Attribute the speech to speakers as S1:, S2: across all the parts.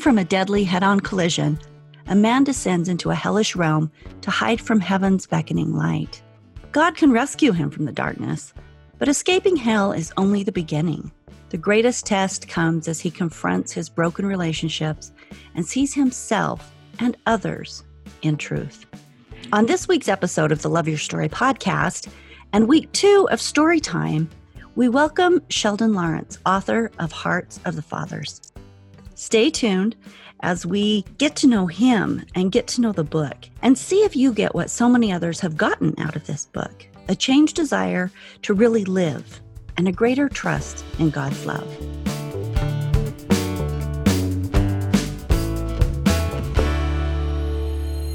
S1: from a deadly head on collision, a man descends into a hellish realm to hide from heaven's beckoning light. God can rescue him from the darkness, but escaping hell is only the beginning. The greatest test comes as he confronts his broken relationships and sees himself and others in truth. On this week's episode of the Love Your Story podcast and week two of Storytime, we welcome Sheldon Lawrence, author of Hearts of the Fathers. Stay tuned as we get to know him and get to know the book and see if you get what so many others have gotten out of this book a changed desire to really live and a greater trust in God's love.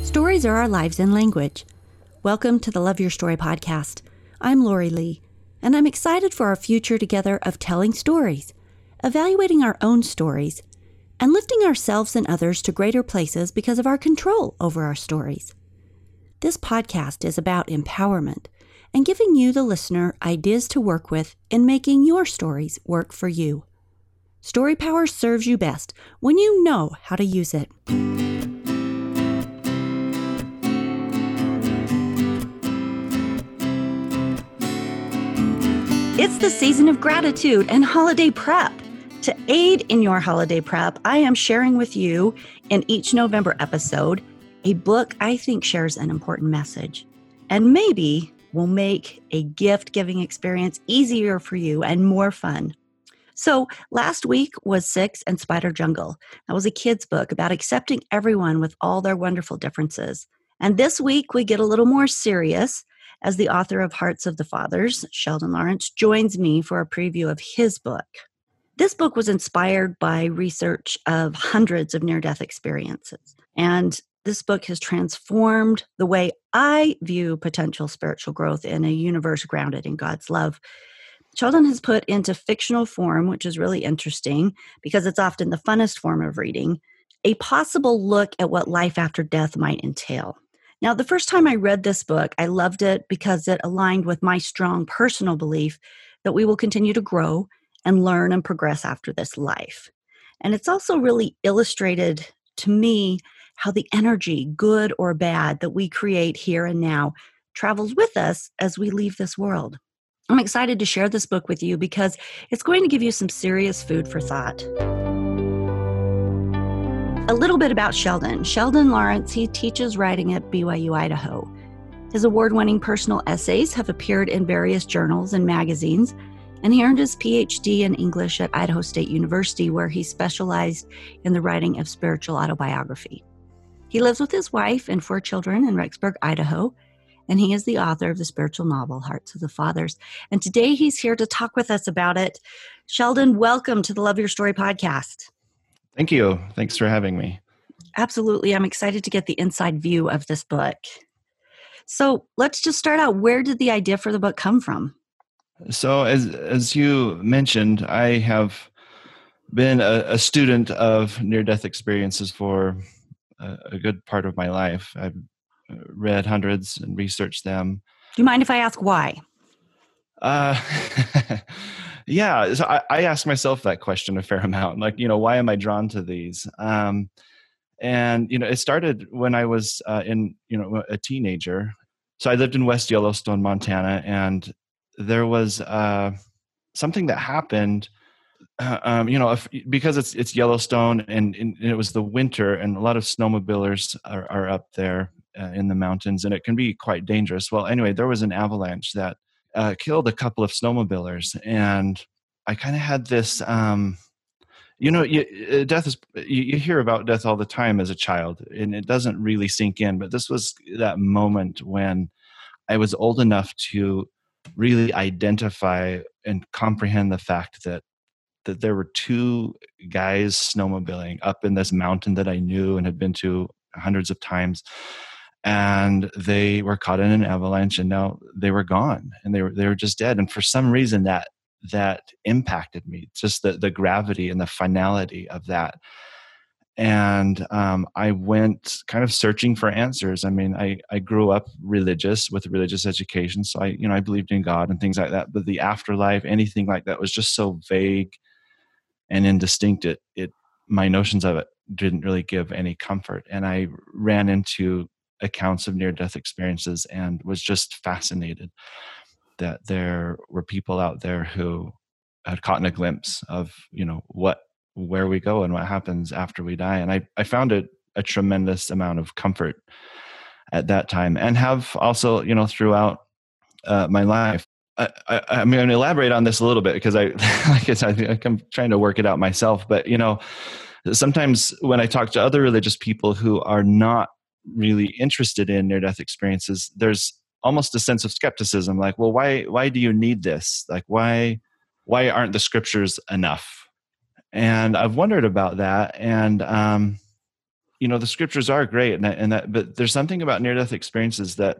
S1: Stories are our lives in language. Welcome to the Love Your Story podcast. I'm Lori Lee, and I'm excited for our future together of telling stories, evaluating our own stories, and lifting ourselves and others to greater places because of our control over our stories. This podcast is about empowerment and giving you, the listener, ideas to work with in making your stories work for you. Story Power serves you best when you know how to use it. It's the season of gratitude and holiday prep. To aid in your holiday prep, I am sharing with you in each November episode a book I think shares an important message and maybe will make a gift giving experience easier for you and more fun. So, last week was Six and Spider Jungle. That was a kid's book about accepting everyone with all their wonderful differences. And this week we get a little more serious as the author of Hearts of the Fathers, Sheldon Lawrence, joins me for a preview of his book. This book was inspired by research of hundreds of near death experiences. And this book has transformed the way I view potential spiritual growth in a universe grounded in God's love. Sheldon has put into fictional form, which is really interesting because it's often the funnest form of reading, a possible look at what life after death might entail. Now, the first time I read this book, I loved it because it aligned with my strong personal belief that we will continue to grow and learn and progress after this life. And it's also really illustrated to me how the energy, good or bad, that we create here and now travels with us as we leave this world. I'm excited to share this book with you because it's going to give you some serious food for thought. A little bit about Sheldon. Sheldon Lawrence, he teaches writing at BYU Idaho. His award winning personal essays have appeared in various journals and magazines, and he earned his PhD in English at Idaho State University, where he specialized in the writing of spiritual autobiography. He lives with his wife and four children in Rexburg, Idaho, and he is the author of the spiritual novel Hearts of the Fathers. And today he's here to talk with us about it. Sheldon, welcome to the Love Your Story podcast.
S2: Thank you. Thanks for having me.
S1: Absolutely. I'm excited to get the inside view of this book. So let's just start out. Where did the idea for the book come from?
S2: So, as as you mentioned, I have been a, a student of near death experiences for a, a, good part of my life. I've uh, read hundreds and researched them.
S1: Do you mind if I ask why?
S2: Uh, yeah, so I, I ask myself that question a fair amount. Like, you know, why am I drawn to these? Um, and you know, it started when I was uh, in you know a teenager. So I lived in West Yellowstone, Montana, and there was uh, something that happened. Uh, um, you know, if, because it's it's Yellowstone and, and, it was the winter, and a lot of snowmobilers are, are up there uh, in the mountains, and it can be quite dangerous. Well, anyway, there was an avalanche that uh, killed a couple of snowmobilers, and I kind of had this. Um, you know, you, uh, death is you, you hear about death all the time as a child, and it doesn't really sink in. But this was that moment when I was old enough to really identify and comprehend the fact that that there were two guys snowmobiling up in this mountain that I knew and had been to hundreds of times and they were caught in an avalanche and now they were gone and they were they were just dead and for some reason that that impacted me just the the gravity and the finality of that and um, I went kind of searching for answers. I mean, I, I grew up religious with religious education, so I you know I believed in God and things like that. But the afterlife, anything like that, was just so vague and indistinct. It it my notions of it didn't really give any comfort. And I ran into accounts of near death experiences and was just fascinated that there were people out there who had caught a glimpse of you know what where we go and what happens after we die and i i found it a tremendous amount of comfort at that time and have also you know throughout uh, my life I, am going to elaborate on this a little bit because I, guess I think I'm trying to work it out myself. But you know, sometimes when I talk to other religious people who are not really interested in near-death experiences, there's almost a sense of skepticism. Like, well, why why do you need this? Like, why why aren't the scriptures enough? And I've wondered about that. And um, you know, the scriptures are great, and that, and that but there's something about near-death experiences that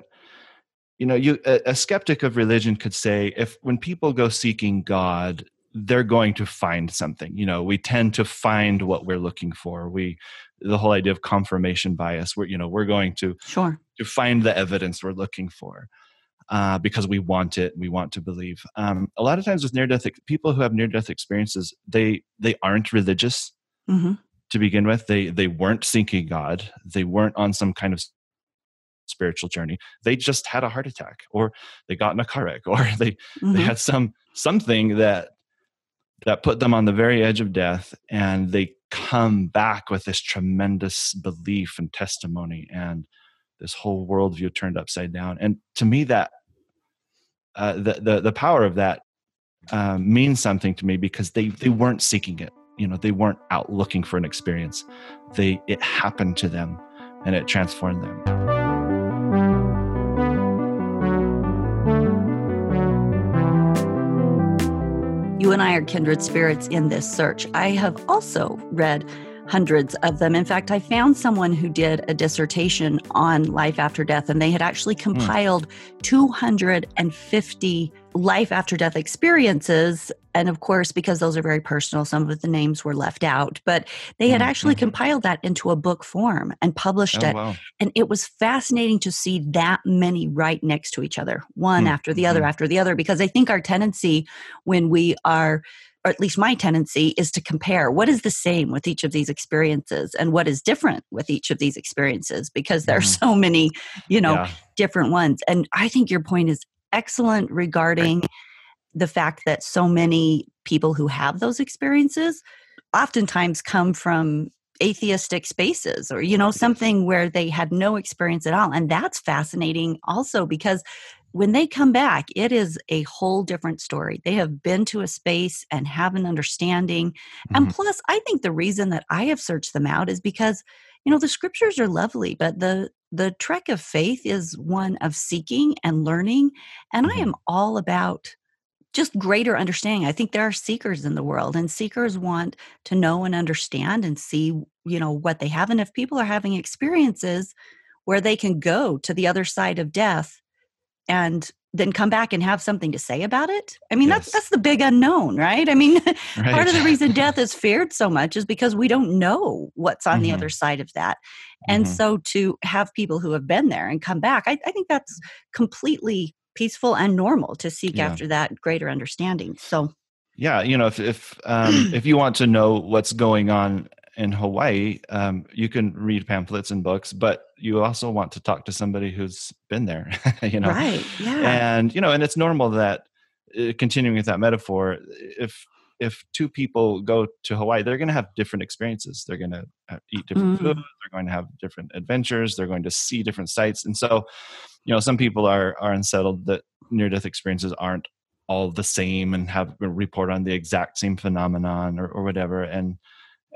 S2: you know you a, a, skeptic of religion could say if when people go seeking god they're going to find something. You know we tend to find what we're looking for. We the whole idea of confirmation bias we're you know we're going to
S1: sure.
S2: to find the evidence we're looking for uh, because we want it we want to believe um, a lot of times with near death people who have near death experiences they they aren't religious mm-hmm. to begin with they they weren't seeking god they weren't on some kind of spiritual journey they just had a heart attack or they got in a car wreck or they mm-hmm. they had some something that that put them on the very edge of death and they come back with this tremendous belief and testimony and this whole worldview turned upside down. And to me that uh, the, the the power of that um, means something to me because they they weren't seeking it. You know they weren't out looking for an experience. They it happened to them and it transformed them.
S1: You and I are kindred spirits in this search. I have also read hundreds of them. In fact, I found someone who did a dissertation on life after death, and they had actually hmm. compiled mm. 250 life after death experiences. And of course, because those are very personal, some of the names were left out, but they had mm-hmm. actually compiled that into a book form and published oh, it. Wow. And it was fascinating to see that many right next to each other, one mm-hmm. after the other mm-hmm. after the other, because I think our tendency when we are or at least my tendency is to compare what is the same with each of these experiences and what is different with each of these experiences because there are mm-hmm. so many you know yeah. different ones and i think your point is excellent regarding the fact that so many people who have those experiences oftentimes come from atheistic spaces or you know something where they had no experience at all and that's fascinating also because when they come back it is a whole different story they have been to a space and have an understanding mm-hmm. and plus i think the reason that i have searched them out is because you know the scriptures are lovely but the the trek of faith is one of seeking and learning and mm-hmm. i am all about just greater understanding i think there are seekers in the world and seekers want to know and understand and see you know what they have and if people are having experiences where they can go to the other side of death and then come back and have something to say about it i mean yes. that's that's the big unknown right i mean right. part of the reason death is feared so much is because we don't know what's on mm-hmm. the other side of that and mm-hmm. so to have people who have been there and come back I, I think that's completely peaceful and normal to seek yeah. after that greater understanding so
S2: yeah you know if if um, if you want to know what's going on in Hawaii, um, you can read pamphlets and books, but you also want to talk to somebody who's been there, you know.
S1: Right. Yeah.
S2: And you know, and it's normal that uh, continuing with that metaphor, if if two people go to Hawaii, they're going to have different experiences. They're going to eat different mm. food. They're going to have different adventures. They're going to see different sights. And so, you know, some people are are unsettled that near death experiences aren't all the same and have a report on the exact same phenomenon or, or whatever. And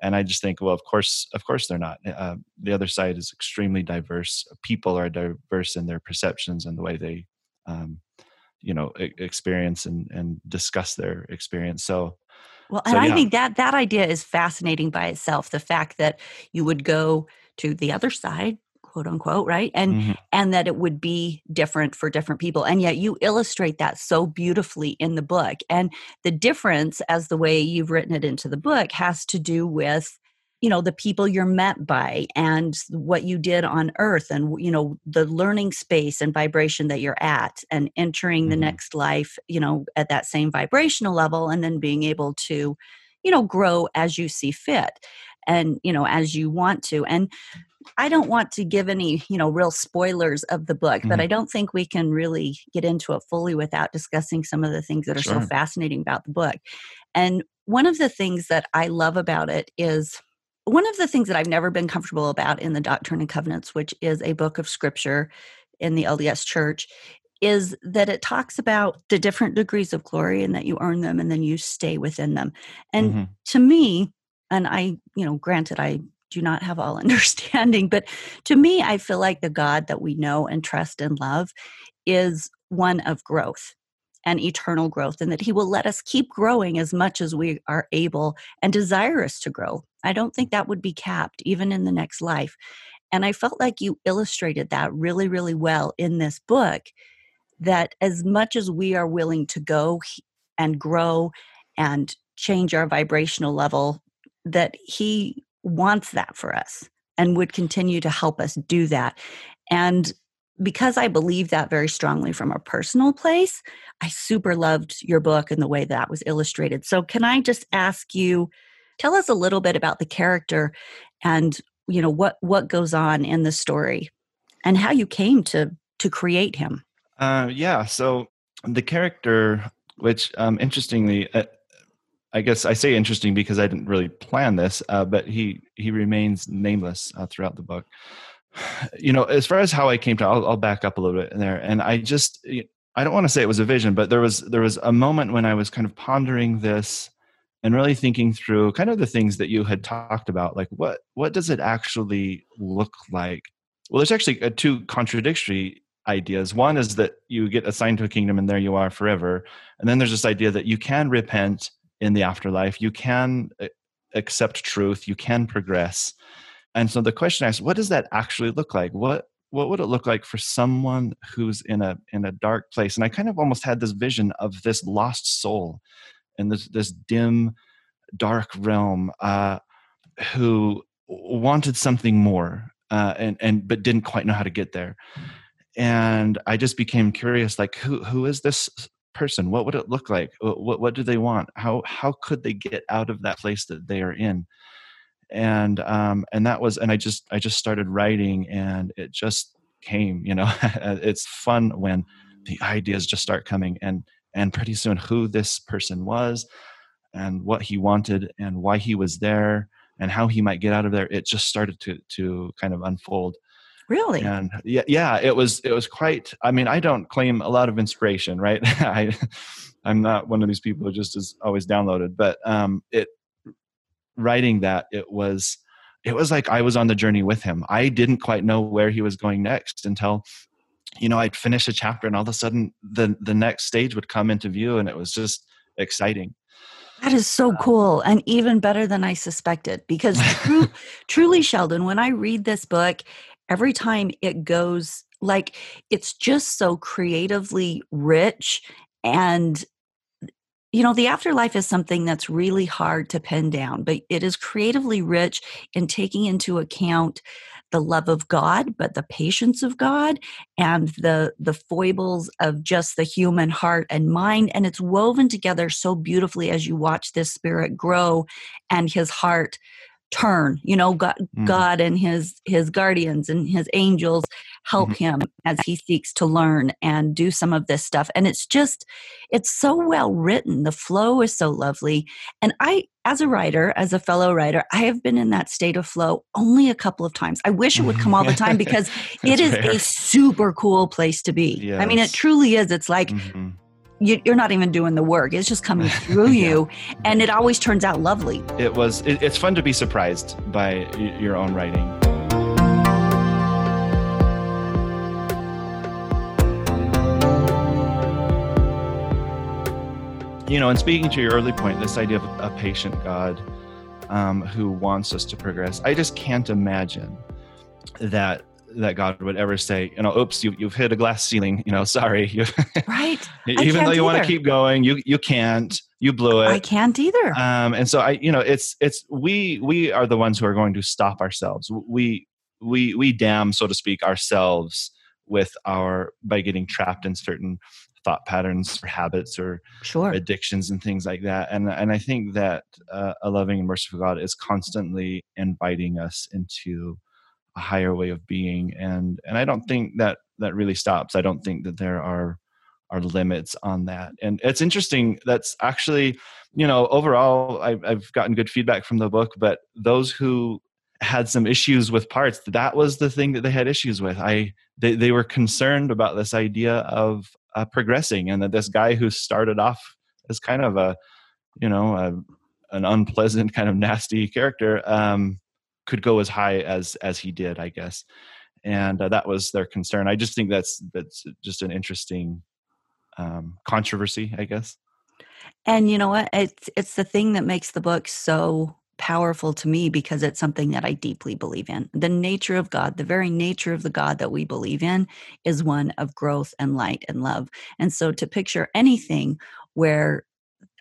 S2: and i just think well of course of course they're not uh, the other side is extremely diverse people are diverse in their perceptions and the way they um, you know experience and and discuss their experience so
S1: well and so, yeah. i think that that idea is fascinating by itself the fact that you would go to the other side quote unquote right and mm-hmm. and that it would be different for different people and yet you illustrate that so beautifully in the book and the difference as the way you've written it into the book has to do with you know the people you're met by and what you did on earth and you know the learning space and vibration that you're at and entering mm-hmm. the next life you know at that same vibrational level and then being able to you know grow as you see fit and you know as you want to and I don't want to give any, you know, real spoilers of the book, mm-hmm. but I don't think we can really get into it fully without discussing some of the things that are sure. so fascinating about the book. And one of the things that I love about it is one of the things that I've never been comfortable about in the Doctrine and Covenants, which is a book of scripture in the LDS church, is that it talks about the different degrees of glory and that you earn them and then you stay within them. And mm-hmm. to me, and I, you know, granted, I do not have all understanding. But to me, I feel like the God that we know and trust and love is one of growth and eternal growth, and that He will let us keep growing as much as we are able and desirous to grow. I don't think that would be capped even in the next life. And I felt like you illustrated that really, really well in this book. That as much as we are willing to go and grow and change our vibrational level, that He wants that for us and would continue to help us do that. And because I believe that very strongly from a personal place, I super loved your book and the way that was illustrated. So, can I just ask you, tell us a little bit about the character and you know what what goes on in the story and how you came to to create him
S2: uh, yeah so the character which um, interestingly uh, I guess I say interesting because I didn't really plan this, uh, but he he remains nameless uh, throughout the book. You know, as far as how I came to, I'll, I'll back up a little bit in there, and I just I don't want to say it was a vision, but there was there was a moment when I was kind of pondering this and really thinking through kind of the things that you had talked about, like what what does it actually look like? Well, there's actually uh, two contradictory ideas. One is that you get assigned to a kingdom and there you are forever, and then there's this idea that you can repent in the afterlife. You can uh, accept truth. You can progress. And so the question is, what does that actually look like? What what would it look like for someone who's in a in a dark place? And I kind of almost had this vision of this lost soul in this this dim, dark realm uh, who wanted something more uh, and and but didn't quite know how to get there. And I just became curious, like who who is this person what would it look like? What, what do they want? How how could they get out of that place that they are in? And um and that was and i just i just started writing and it just came you know it's fun when the ideas just start coming and and pretty soon who this person was and what he wanted and why he was there and how he might get out of there it just started to to kind of unfold
S1: Really?
S2: And yeah, yeah, it was it was quite. I mean, I don't claim a lot of inspiration, right? I I'm not one of these people who just is always downloaded, but um, it writing that it was it was like I was on the journey with him. I didn't quite know where he was going next until you know I'd finish a chapter and all of a sudden the the next stage would come into view and it was just exciting.
S1: That is so cool and even better than I suspected because truly, Sheldon, when I read this book, every time it goes like it's just so creatively rich and you know the afterlife is something that's really hard to pin down but it is creatively rich in taking into account the love of god but the patience of god and the the foibles of just the human heart and mind and it's woven together so beautifully as you watch this spirit grow and his heart turn you know god, mm. god and his his guardians and his angels help mm-hmm. him as he seeks to learn and do some of this stuff. And it's just it's so well written. The flow is so lovely. And i as a writer as a fellow writer i have been in that state of flow only a couple of times. I wish it would come all the time because it is a super cool place to be. Yes. i mean it truly is. It's like mm-hmm you, are not even doing the work. It's just coming through yeah. you. And it always turns out lovely.
S2: It was it, it's fun to be surprised by your own writing. You know and speaking to your early point this idea of a patient god um, who wants us to progress i just can't imagine that that God would ever say, you know, oops, you, you've hit a glass ceiling, you know, sorry.
S1: right.
S2: Even though you want to keep going, you, you can't, you blew it.
S1: I can't either.
S2: Um, and so I, you know, it's, it's, we, we are the ones who are going to stop ourselves. We, we, we damn, so to speak, ourselves with our, by getting trapped in certain thought patterns or habits or
S1: sure.
S2: addictions and things like that. And and I think that uh, a loving and merciful God is constantly inviting us into a higher way of being. And and I don't think that that really stops. I don't think that there are are limits on that. And it's interesting. That's actually, you know, overall, I've, I've gotten good feedback from the book. But those who had some issues with parts that was the thing that they had issues with i they, they were concerned about this idea of uh, progressing and that this guy who started off as kind of a you know a, an unpleasant kind of nasty character um, could go as high as as he did i guess and uh, that was their concern i just think that's that's just an interesting um, controversy i guess
S1: and you know what it's it's the thing that makes the book so powerful to me because it's something that I deeply believe in. The nature of God, the very nature of the God that we believe in, is one of growth and light and love. And so to picture anything where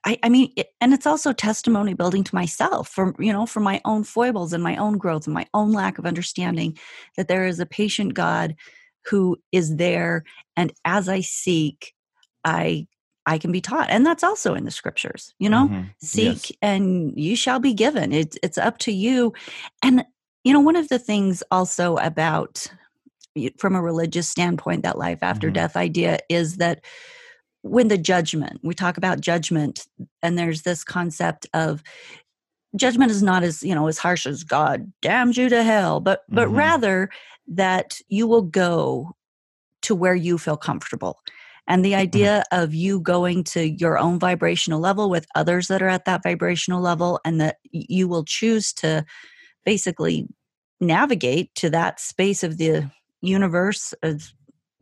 S1: I, I mean, it, and it's also testimony building to myself from, you know, for my own foibles and my own growth and my own lack of understanding that there is a patient God who is there. And as I seek, I I can be taught. And that's also in the scriptures, you know, mm-hmm. seek yes. and you shall be given. It's it's up to you. And you know, one of the things also about from a religious standpoint, that life after mm-hmm. death idea is that when the judgment, we talk about judgment, and there's this concept of judgment is not as you know as harsh as god damns you to hell but but mm-hmm. rather that you will go to where you feel comfortable and the mm-hmm. idea mm-hmm. of you going to your own vibrational level with others that are at that vibrational level, and that you will choose to basically navigate to that space of the universe as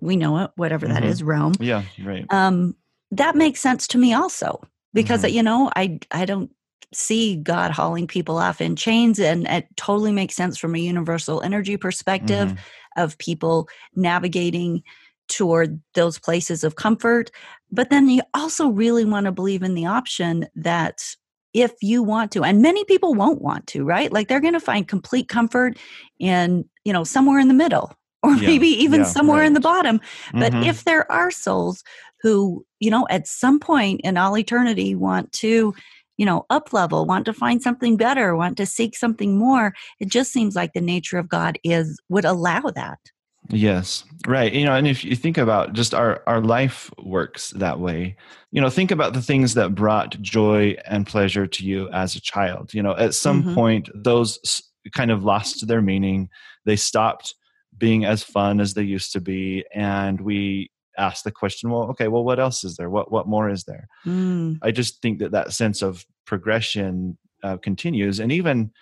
S1: we know it, whatever mm-hmm. that is, Rome.
S2: Yeah, right.
S1: Um, that makes sense to me also because mm-hmm. you know I I don't see God hauling people off in chains, and it totally makes sense from a universal energy perspective mm-hmm. of people navigating toward those places of comfort. But then you also really want to believe in the option that if you want to, and many people won't want to, right? Like they're going to find complete comfort in, you know, somewhere in the middle or yeah, maybe even yeah, somewhere right. in the bottom. But mm-hmm. if there are souls who, you know, at some point in all eternity want to, you know, up level, want to find something better, want to seek something more, it just seems like the nature of God is would allow that.
S2: Yes, right. You know, and if you think about just our our life works that way. You know, think about the things that brought joy and pleasure to you as a child. You know, at some mm-hmm. point those kind of lost their meaning. They stopped being as fun as they used to be and we ask the question, well, okay, well what else is there? What what more is there? Mm. I just think that that sense of progression uh, continues and even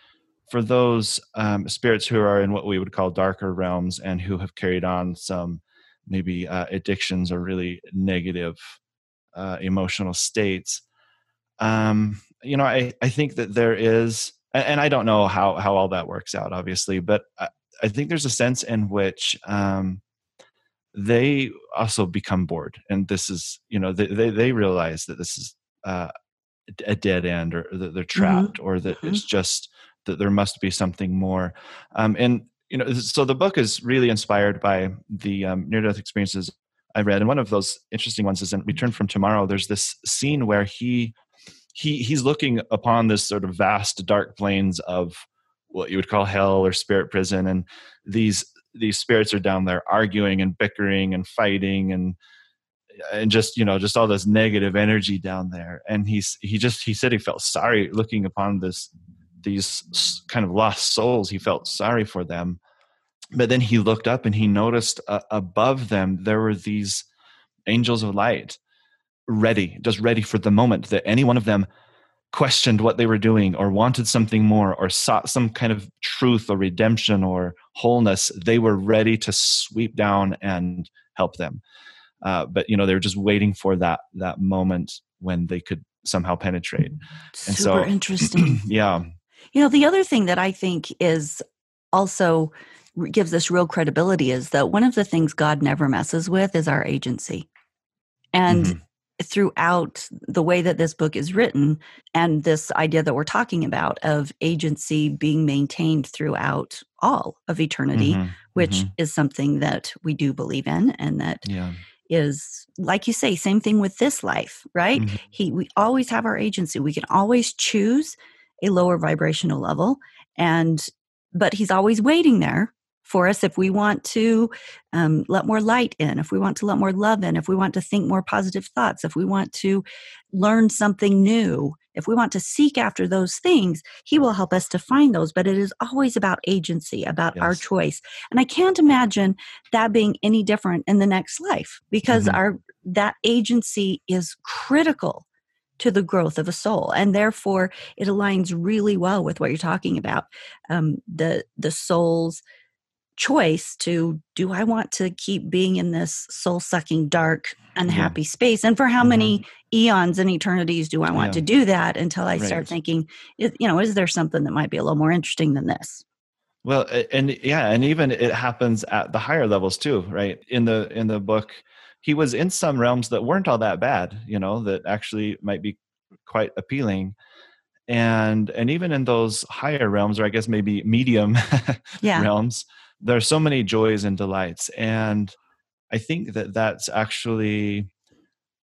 S2: for those um, spirits who are in what we would call darker realms and who have carried on some maybe uh, addictions or really negative uh, emotional states um, you know I, I think that there is and i don't know how, how all that works out obviously but i, think there's a sense in which um, they also become bored and this is you know they, they, they realize that this is uh, a dead end or that they're mm-hmm. trapped mm-hmm. or that mm-hmm. it's just that there must be something more. Um, and you know, so the book is really inspired by the um, near-death experiences I read, and one of those interesting ones is in Return from Tomorrow. There's this scene where he he he's looking upon this sort of vast dark plains of what you would call hell or spirit prison, and these these spirits are down there arguing and bickering and fighting and and just you know just all this negative energy down there and he's he just he said he felt sorry looking upon this these kind of lost souls. He felt sorry for them. But then he looked up and he noticed uh, above them there were these angels of light ready, just ready for the moment that any one of them questioned what they were doing or wanted something more or sought some kind of truth or redemption or wholeness, they were ready to sweep down and help them. Uh, but you know, they were just waiting for that that moment when they could somehow penetrate.
S1: Super and so, interesting.
S2: yeah.
S1: You know, the other thing that I think is also gives us real credibility is that one of the things God never messes with is our agency. And mm-hmm. Throughout the way that this book is written, and this idea that we're talking about of agency being maintained throughout all of eternity, mm-hmm. which mm-hmm. is something that we do believe in and that. Yeah is like you say same thing with this life right mm-hmm. he we always have our agency we can always choose a lower vibrational level and but he's always waiting there for us if we want to um, let more light in, if we want to let more love in, if we want to think more positive thoughts, if we want to learn something new, if we want to seek after those things, He will help us to find those. But it is always about agency, about yes. our choice. And I can't imagine that being any different in the next life because mm-hmm. our that agency is critical to the growth of a soul and therefore it aligns really well with what you're talking about um, the the soul's choice to do I want to keep being in this soul sucking, dark, unhappy yeah. space? And for how mm-hmm. many eons and eternities do I want yeah. to do that until I right. start thinking, you know, is there something that might be a little more interesting than this?
S2: Well, and yeah, and even it happens at the higher levels too, right? In the in the book, he was in some realms that weren't all that bad, you know, that actually might be quite appealing and and even in those higher realms or i guess maybe medium yeah. realms there are so many joys and delights and i think that that's actually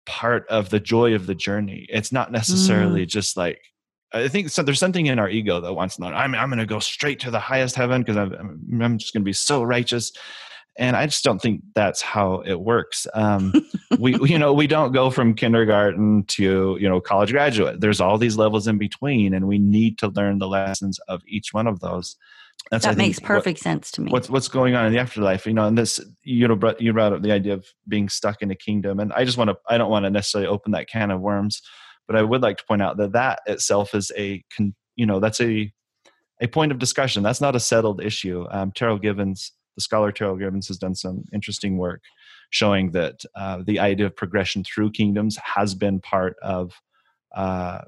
S2: part of the joy of the journey. It's not necessarily mm. just like i think so there's something in our ego that wants to know i'm, I'm going to go straight to the highest heaven because I'm, I'm just going to be so righteous and i just don't think that's how it works. Um, we you know we don't go from kindergarten to you know college graduate. There's all these levels in between and we need to learn the lessons of each one of those
S1: that's, that makes perfect what, sense to me.
S2: What's what's going on in the afterlife? You know, and this you know brought, you brought up the idea of being stuck in a kingdom, and I just want to I don't want to necessarily open that can of worms, but I would like to point out that that itself is a you know that's a a point of discussion. That's not a settled issue. Um, Terryl Givens, the scholar Terryl Givens, has done some interesting work showing that uh, the idea of progression through kingdoms has been part of uh,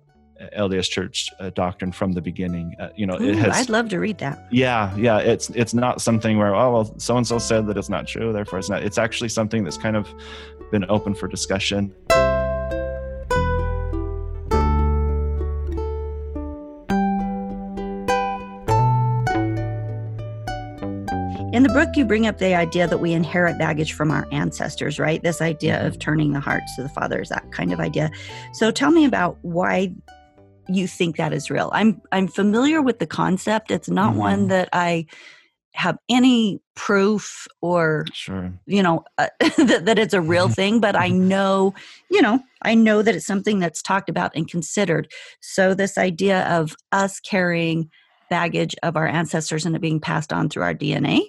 S2: LDS Church uh, doctrine from the beginning. Uh, you know,
S1: Ooh,
S2: it has.
S1: I'd love to read that.
S2: Yeah, yeah. It's it's not something where oh well, so and so said that it's not true, therefore it's not. It's actually something that's kind of been open for discussion.
S1: In the book, you bring up the idea that we inherit baggage from our ancestors, right? This idea of turning the hearts to the fathers, that kind of idea. So tell me about why you think that is real. I'm I'm familiar with the concept. It's not mm-hmm. one that I have any proof or
S2: sure
S1: you know uh, that, that it's a real thing but i know you know i know that it's something that's talked about and considered so this idea of us carrying baggage of our ancestors and it being passed on through our dna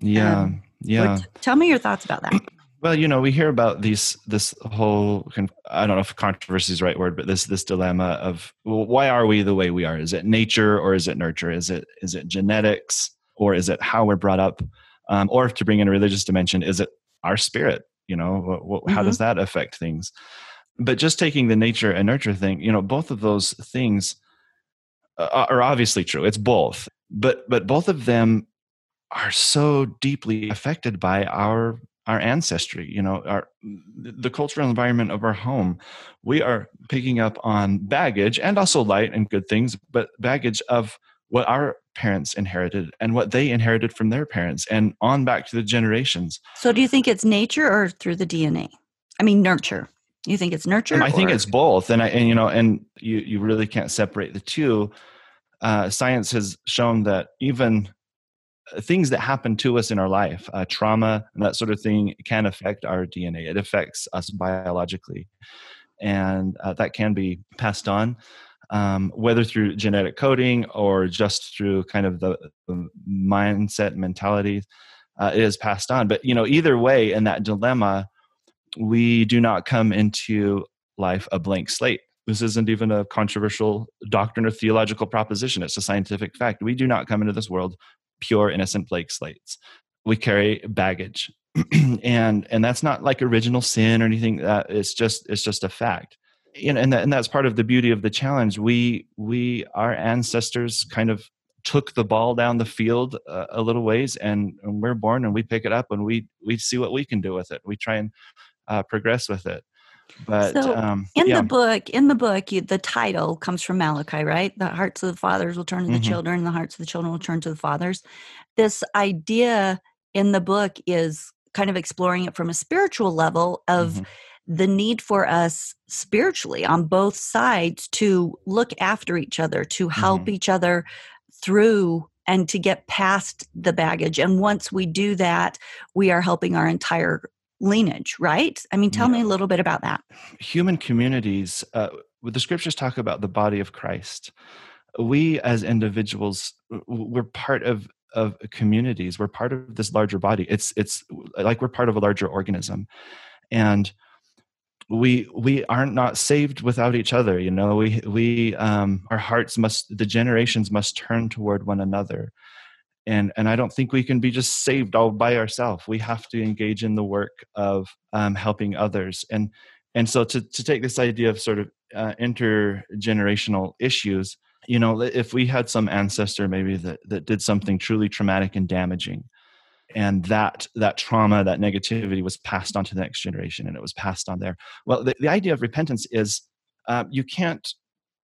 S2: yeah um, yeah
S1: t- tell me your thoughts about that
S2: well, you know, we hear about these this whole I don't know if controversy is the right word, but this this dilemma of well, why are we the way we are? Is it nature or is it nurture? Is it is it genetics or is it how we're brought up? Um, or to bring in a religious dimension, is it our spirit? You know, what, what, mm-hmm. how does that affect things? But just taking the nature and nurture thing, you know, both of those things uh, are obviously true. It's both, but but both of them are so deeply affected by our our ancestry you know our the cultural environment of our home. We are picking up on baggage and also light and good things but baggage of what our parents inherited and what they inherited from their parents and on back to the generations.
S1: So do you think it's nature or through the dna i mean nurture. You think it's nurture
S2: and i think it's both and i and you know and you you really can't separate the two. Uh, science has shown that even things that happen to us in our life, uh, trauma and that sort of thing, can affect our DNA. It affects us biologically, and uh, that can be passed on, um, whether through genetic coding or just through kind of the, the mindset mentality. Uh, it is passed on, but you know, either way, in that dilemma, we do not come into life a blank slate. This isn't even a controversial doctrine or theological proposition. It's a scientific fact. We do not come into this world pure innocent blank slates. We carry baggage. And and that's not like original sin or anything that it's just it's just a fact. And and, that, and that's part of the beauty of the challenge. We we our ancestors kind of took the ball down the field uh, a little ways and, and, we're born and we pick it up and we we see what we can do with it. We try and uh, progress with it but
S1: so um, in yeah. the book, in the book, you, the title comes from Malachi, right? The hearts of the fathers will turn to the mm-hmm. children, the hearts of the children will turn to the fathers. This idea in the book is kind of exploring it from a spiritual level of mm-hmm the need for us spiritually on both sides to look after each other, to help mm-hmm. each other through and to get past the baggage. And once we do that, we are helping our entire lineage, right? I mean, tell yeah. me a little bit about that.
S2: Human communities, uh, the scriptures talk about the body of Christ. We as individuals, we're part of of communities. We're part of this larger body. It's it's like we're part of a larger organism, and we we aren't not saved without each other you know we we um our hearts must the generations must turn toward one another and and i don't think we can be just saved all by ourselves we have to engage in the work of um, helping others. And and so to to take this idea of sort of uh, intergenerational issues you know if we had some ancestor maybe that that did something truly traumatic and damaging and that that trauma that negativity was passed on to the next generation and it was passed on there well the, the idea of repentance is uh, you can't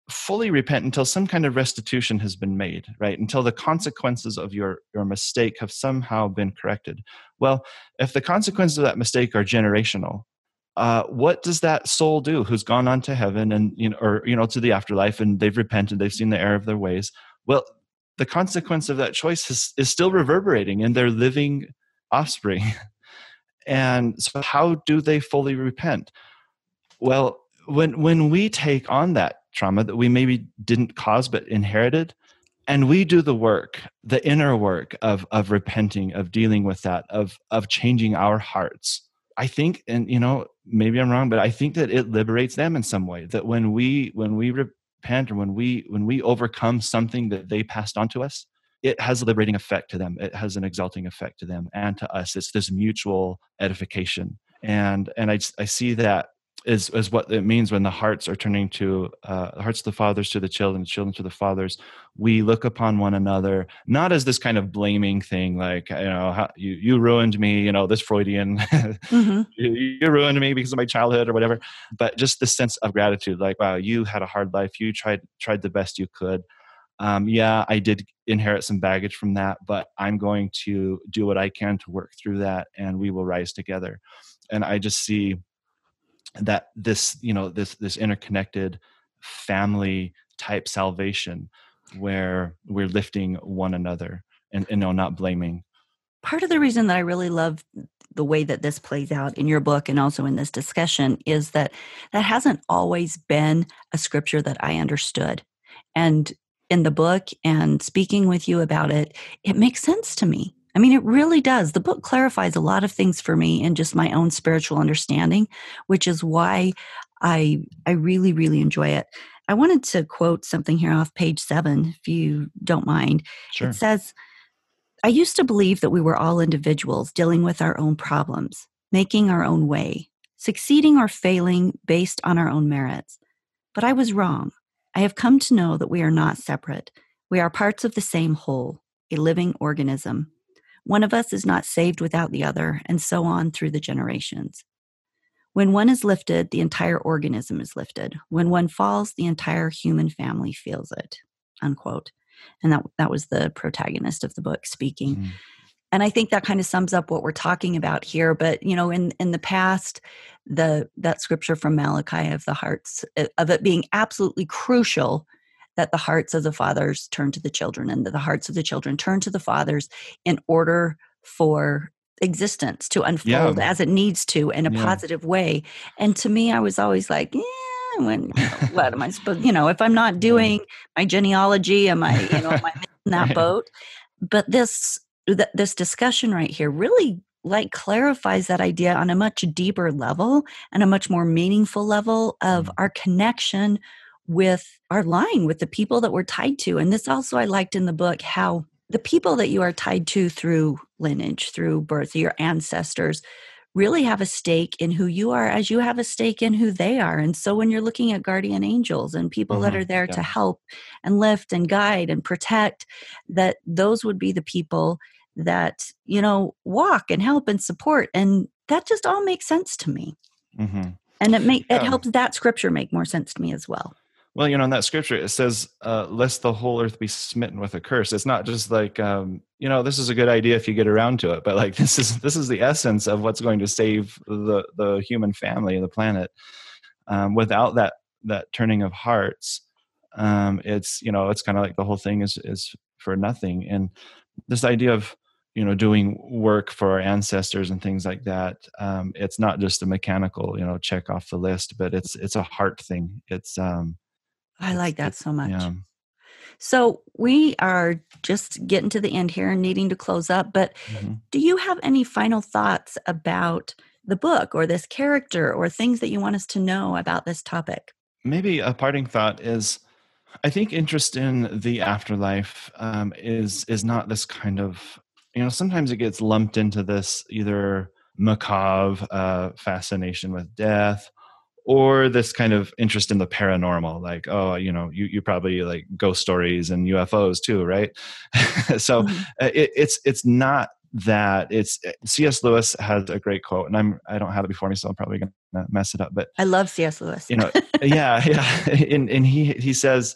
S2: fully repent until some kind of restitution has been made right until the consequences of your your mistake have somehow been corrected well if the consequences of that mistake are generational uh, what does that soul do who's gone on to heaven and you know or you know to the afterlife and they've repented they've seen the error of their ways well the consequence of that choice is, is still reverberating in their living offspring. and so, how do they fully repent? Well, when when we take on that trauma that we maybe didn't cause but inherited, and we do the work, the inner work of of repenting, of dealing with that, of of changing our hearts. I think, and you know, maybe I'm wrong, but I think that it liberates them in some way. That when we when we repent or when we when we overcome something that they passed on to us it has a liberating effect to them it has an exalting effect to them and to us it's this mutual edification and and i, I see that is is what it means when the hearts are turning to uh, the hearts of the fathers to the children, the children to the fathers. We look upon one another not as this kind of blaming thing, like you know, how, you you ruined me, you know, this Freudian, mm-hmm. you, you, ruined me because of my childhood or whatever, but just the sense of gratitude, like wow, you had a hard life, you tried tried the best you could. Um, yeah, I did inherit some baggage from that, but I'm going to do what I can to work through that, and we will rise together. And I just see that this you know this this interconnected family type salvation where we're lifting one another and, and no not blaming.
S1: Part of the reason that i really love the way that this plays out in your book and also in this discussion is that that hasn't always been a scripture that i understood. And in the book and speaking with you about it it makes sense to me I mean, it really does. The book clarifies a lot of things for me and just my own spiritual understanding, which is why I I really really enjoy it. I wanted to quote something here off page seven, if you don't mind. Sure. It says, "I used to believe that we were all individuals dealing with our own problems, making our own way, succeeding or failing based on our own merits. But I was wrong. I have come to know that we are not separate. We are parts of the same whole, a living organism." One of us is not saved without the other, and so on through the generations. When one is lifted, the entire organism is lifted. When one falls, the entire human family feels it. Unquote. And that, that was the protagonist of the book speaking. Mm. And I think that kind of sums up what we're talking about here. But you know, in in the past, the that scripture from Malachi of the hearts of it being absolutely crucial that the hearts of the fathers turn to the children and that the hearts of the children turn to the fathers in order for existence to unfold yeah. as it needs to in a yeah. positive way. And to me, I was always like, yeah, when you know, what am I supposed? You know, if I'm not doing my genealogy, am I, you know, am I in that right. boat? But this th- this discussion right here really like clarifies that idea on a much deeper level and a much more meaningful level of mm. our connection with our line with the people that we're tied to and this also i liked in the book how the people that you are tied to through lineage through birth your ancestors really have a stake in who you are as you have a stake in who they are and so when you're looking at guardian angels and people mm-hmm. that are there yeah. to help and lift and guide and protect that those would be the people that you know walk and help and support and that just all makes sense to me mm-hmm. and it make yeah. it helps that scripture make more sense to me as well
S2: Well, you know, in that scripture, it says, uh, lest the whole earth be smitten with a curse. It's not just like, um, you know, this is a good idea if you get around to it, but like this is this is the essence of what's going to save the the human family, the planet. Um, without that that turning of hearts, um, it's you know, it's kind of like the whole thing is is for nothing. And this idea of you know doing work for our ancestors and things like that um, it's not just a mechanical you know check off the list but it's it's a heart thing it's um
S1: I like that so much.
S2: yeah
S1: So we are just getting to the end here and needing to close up, but
S2: Mhm.
S1: do you have any final thoughts about the book or this character or things that you want us to know about this topic?
S2: maybe a parting thought is i think interest in the afterlife um, is is not this kind of you know sometimes it gets lumped into this either macabre uh, fascination with death or this kind of interest in the paranormal like oh you know you, you probably like ghost stories and ufos too right so
S1: Mhm.
S2: uh, it, it's it's not that it's cs lewis has a great quote and i'm i don't have it before me so i'm probably gonna mess it up but
S1: I love C.S. Lewis.
S2: you know yeah yeah and, and he he says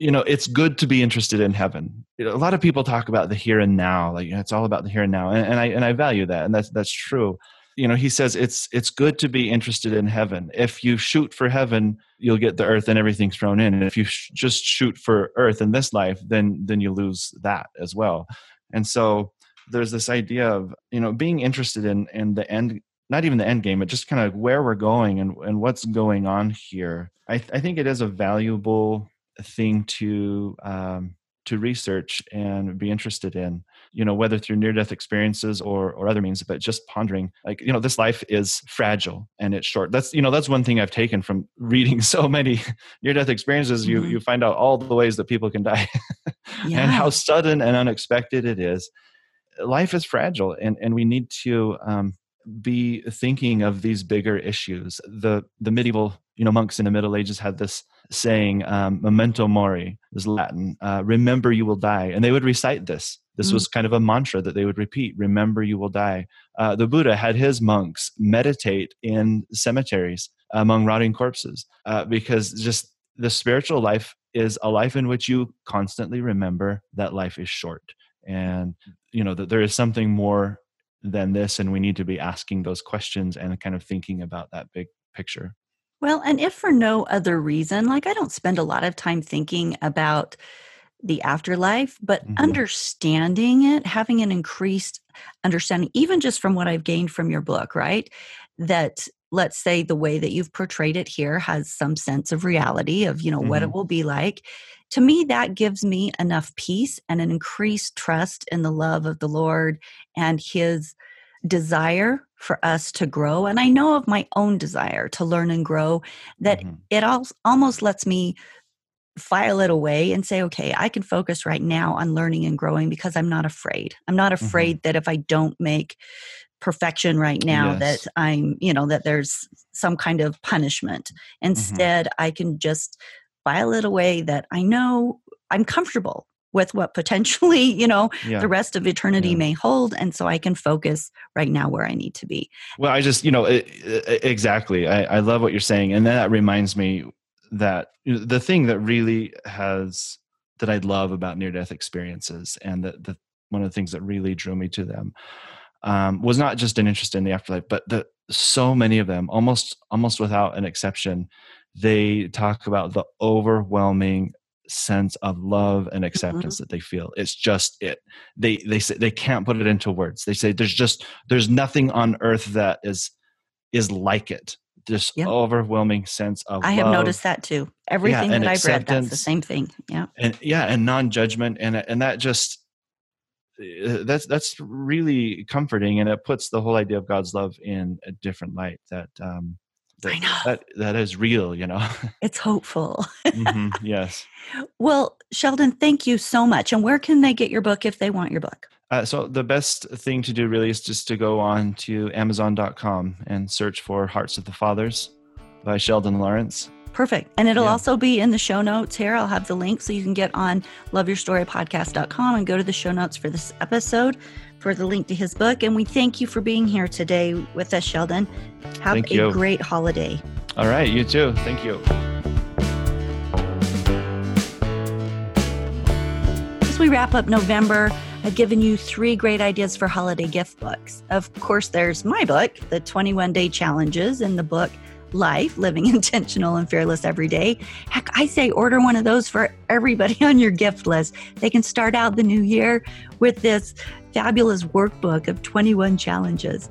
S2: you know it's good to be interested in heaven You know, a lot of people talk about the here and now like you know, it's all about the here and now and, and i and i value that and that's that's true you know he says it's it's good to be interested in heaven. If you shoot for heaven you'll get the earth and everything thrown in. And if you sh- just shoot for earth in this life then then you lose that as well. And so there's this idea of you know being interested in in the end not even the end game but just kind of where we're going and, and what's going on here. I, th- I think it is a valuable thing to um, to research and be interested in you know whether through near death experiences or or other means but just pondering like you know this life is fragile and it's short that's you know that's one thing i've taken from reading so many near death experiences you
S1: Mhm.
S2: you find out all the ways that people can die
S1: Yeah.
S2: and how sudden and unexpected it is life is fragile and and we need to um be thinking of these bigger issues the the medieval you know monks in the middle ages had this saying um, memento mori is latin uh, remember you will die and they would recite this. This
S1: Mm.
S2: was kind of a mantra that they would repeat remember you will die. Uh, the buddha had his monks meditate in cemeteries among rotting corpses uh, because just the spiritual life is a life in which you constantly remember that life is short. And you know that there is something more than this and we need to be asking those questions and kind of thinking about that big picture
S1: Well, and if for no other reason, like I don't spend a lot of time thinking about the afterlife, but
S2: Mhm.
S1: understanding it, having an increased understanding, even just from what I've gained from your book, right? That let's say the way that you've portrayed it here has some sense of reality of, you know, what it
S2: Mhm.
S1: will be like. To me, that gives me enough peace and an increased trust in the love of the Lord and his desire for us to grow. And I know of my own desire to learn and grow that
S2: Mhm.
S1: it al- almost lets me file it away and say, okay, I can focus right now on learning and growing because I'm not afraid. I'm not
S2: Mm-hmm.
S1: afraid that if I don't make perfection right now
S2: Yes.
S1: that I'm, you know, that there's some kind of punishment.
S2: Mm-hmm.
S1: Instead, I can just file it away that I know I'm comfortable with what potentially, you know,
S2: yeah
S1: the rest of eternity
S2: Yeah.
S1: may hold and so I can focus right now where I need to be.
S2: well i just you know it, it- exactly I, I love what you're saying and that reminds me that the thing that really has that i love about near death experiences and that the one of the things that really drew me to them um, was not just an interest in the afterlife but the so many of them almost almost without an exception they talk about the overwhelming sense of love and acceptance that they feel it's just it they they say they can't put it into words they say there's just there's nothing on earth that is is like it this
S1: Yeah.
S2: overwhelming sense of
S1: I have noticed that too. Everything
S2: and
S1: that I've read, that's the same thing. Yeah.
S2: and yeah and non-judgment and and that just uh, that's that's really comforting and it puts the whole idea of god's love in a different light that um that,
S1: I know.
S2: that that is real you know
S1: It's hopeful.
S2: Mhm, yes
S1: Well, Sheldon, thank you so much. And where can they get your book if they want your book?
S2: uh, so the best thing to do really is just to go on to amazon.com and search for hearts of the fathers by sheldon lawrence
S1: Perfect. And it'll
S2: Yeah.
S1: also be in the show notes here. I'll have the link so you can get on loveyourstorypodcast.com and go to the show notes for this episode for the link to his book. And we thank you for being here today with us, Sheldon. Have
S2: thank
S1: a
S2: you.
S1: great holiday.
S2: All right, you too. Thank you.
S1: As we wrap up November, I've given you three great ideas for holiday gift books. Of course, there's my book, The 21 Day Challenges, in the book Life Living Intentional and Fearless Every Day. Heck, I say order one of those for everybody on your gift list. They can start out the new year with this fabulous workbook of 21 challenges.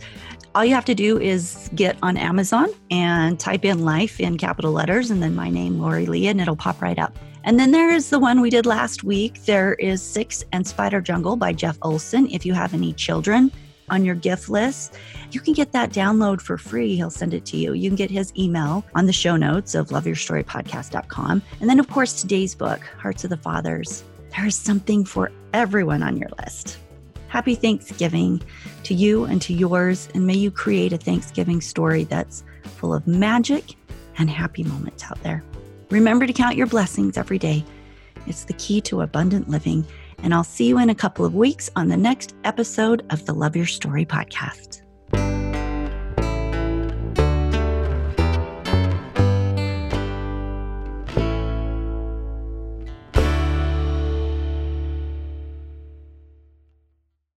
S1: All you have to do is get on Amazon and type in life in capital letters and then my name, Lori Lee, and it'll pop right up. And then there is the one we did last week. There is Six and Spider Jungle by Jeff Olson. If you have any children on your gift list, you can get that download for free. He'll send it to you. You can get his email on the show notes of loveyourstorypodcast.com. And then, of course, today's book, Hearts of the Fathers. There is something for everyone on your list. Happy Thanksgiving to you and to yours, and may you create a Thanksgiving story that's full of magic and happy moments out there. Remember to count your blessings every day. It's the key to abundant living. And I'll see you in a couple of weeks on the next episode of the Love Your Story podcast.